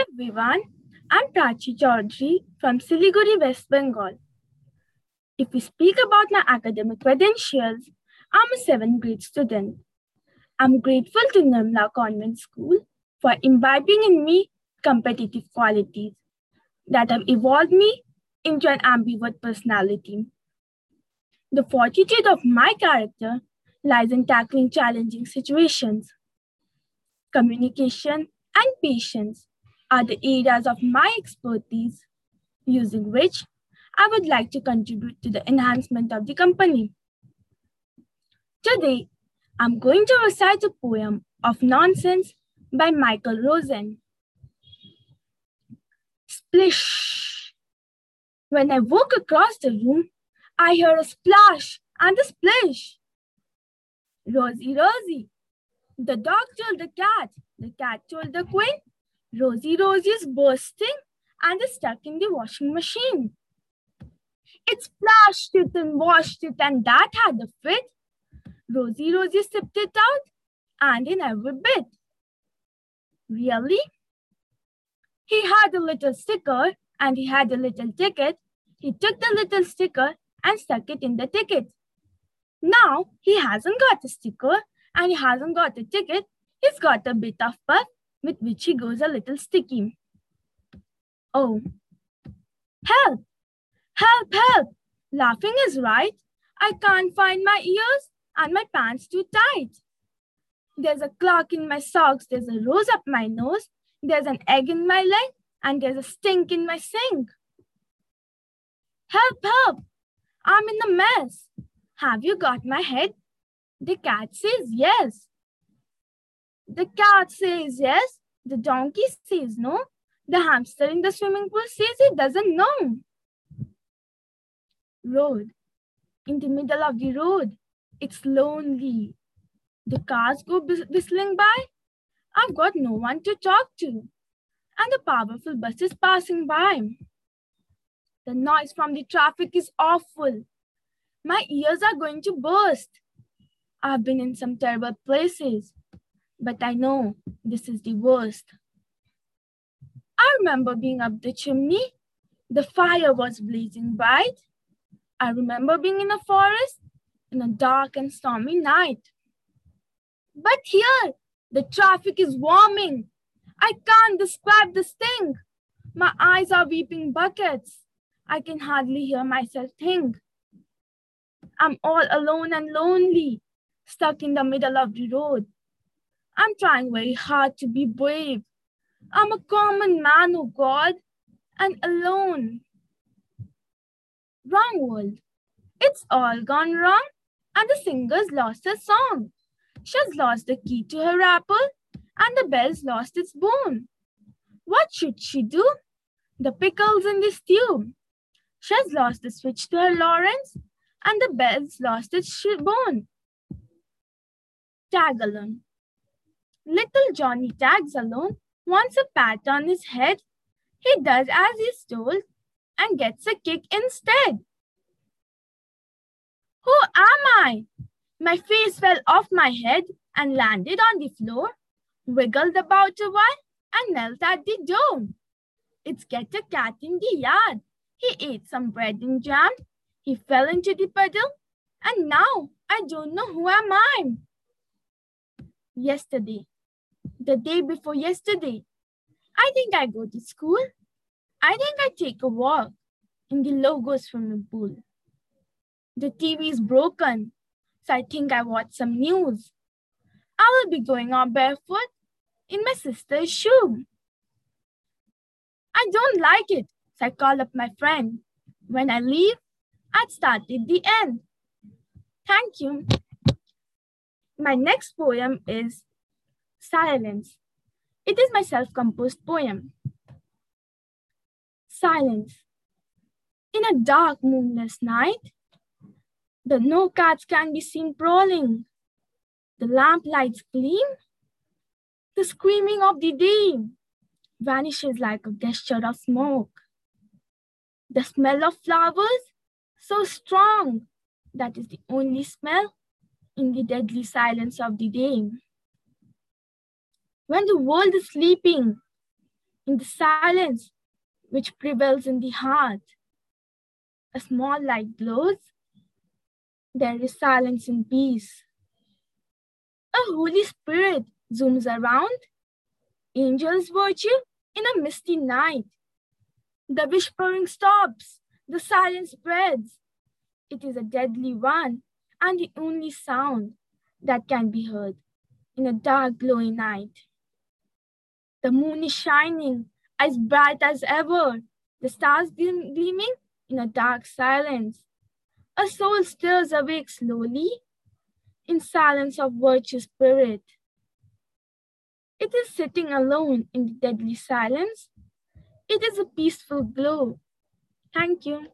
everyone, I'm Prachi Chaudhary from Siliguri, West Bengal. If we speak about my academic credentials, I'm a 7th grade student. I'm grateful to Nirmala Convent School for imbibing in me competitive qualities that have evolved me into an ambivert personality. The fortitude of my character lies in tackling challenging situations. Communication and patience are the areas of my expertise, using which I would like to contribute to the enhancement of the company. Today, I'm going to recite a poem of nonsense by Michael Rosen. Splish! When I walk across the room, I hear a splash and a splish. Rosie, Rosie. The dog told the cat, the cat told the queen, Rosie, Rosie is bursting and is stuck in the washing machine. It splashed it and washed it, and that had a fit. Rosie, Rosie sipped it out, and in every bit. Really? He had a little sticker and he had a little ticket. He took the little sticker and stuck it in the ticket. Now he hasn't got a sticker and he hasn't got a ticket. He's got a bit of puff with which he goes a little sticky. Oh, help, help, help. Laughing is right. I can't find my ears and my pants too tight. There's a clock in my socks, there's a rose up my nose, there's an egg in my leg, and there's a stink in my sink. Help, help! I'm in a mess. Have you got my head? The cat says yes. The cat says yes. The donkey says no. The hamster in the swimming pool says he doesn't know. Road. In the middle of the road. It's lonely. The cars go whistling by. I've got no one to talk to. And the powerful bus is passing by. The noise from the traffic is awful. My ears are going to burst. I've been in some terrible places, but I know this is the worst. I remember being up the chimney. The fire was blazing bright. I remember being in a forest in a dark and stormy night. But here, the traffic is warming. I can't describe the sting. My eyes are weeping buckets. I can hardly hear myself think. I'm all alone and lonely, stuck in the middle of the road. I'm trying very hard to be brave. I'm a common man, oh God, and alone. Wrong world. It's all gone wrong, and the singer's lost her song. She's lost the key to her apple, and the bell's lost its bone. What should she do? The pickle's in the stew. She's lost the switch to her Lawrence, and the bell's lost its bone. Tag alone. Little Johnny tags alone, wants a pat on his head. He does as he's told and gets a kick instead. Who am I? My face fell off my head and landed on the floor, wiggled about a while, and knelt at the door. It's get a cat in the yard. He ate some bread and jam. He fell into the puddle, and now I don't know who am I. Yesterday, the day before yesterday, I think I go to school. I think I take a walk in the Logos swimming pool. The TV is broken, so I think I watch some news. I will be going on barefoot in my sister's shoe. I don't like it, so I call up my friend. When I leave, I'd start at the end. Thank you. My next poem is Silence. It is my self-composed poem. Silence. In a dark, moonless night, the no cats can be seen prowling. The lamp lights gleam. The screaming of the day vanishes like a gesture of smoke. The smell of flowers, so strong, that is the only smell in the deadly silence of the day. When the world is sleeping, in the silence which prevails in the heart. A small light glows. There is silence and peace. A Holy Spirit zooms around. Angels virtue in a misty night. The whispering stops. The silence spreads. It is a deadly one and the only sound that can be heard in a dark, glowing night. The moon is shining as bright as ever, the stars gleaming in a dark silence. A soul stirs awake slowly in silence of virtue spirit. It is sitting alone in the deadly silence. It is a peaceful glow. Thank you.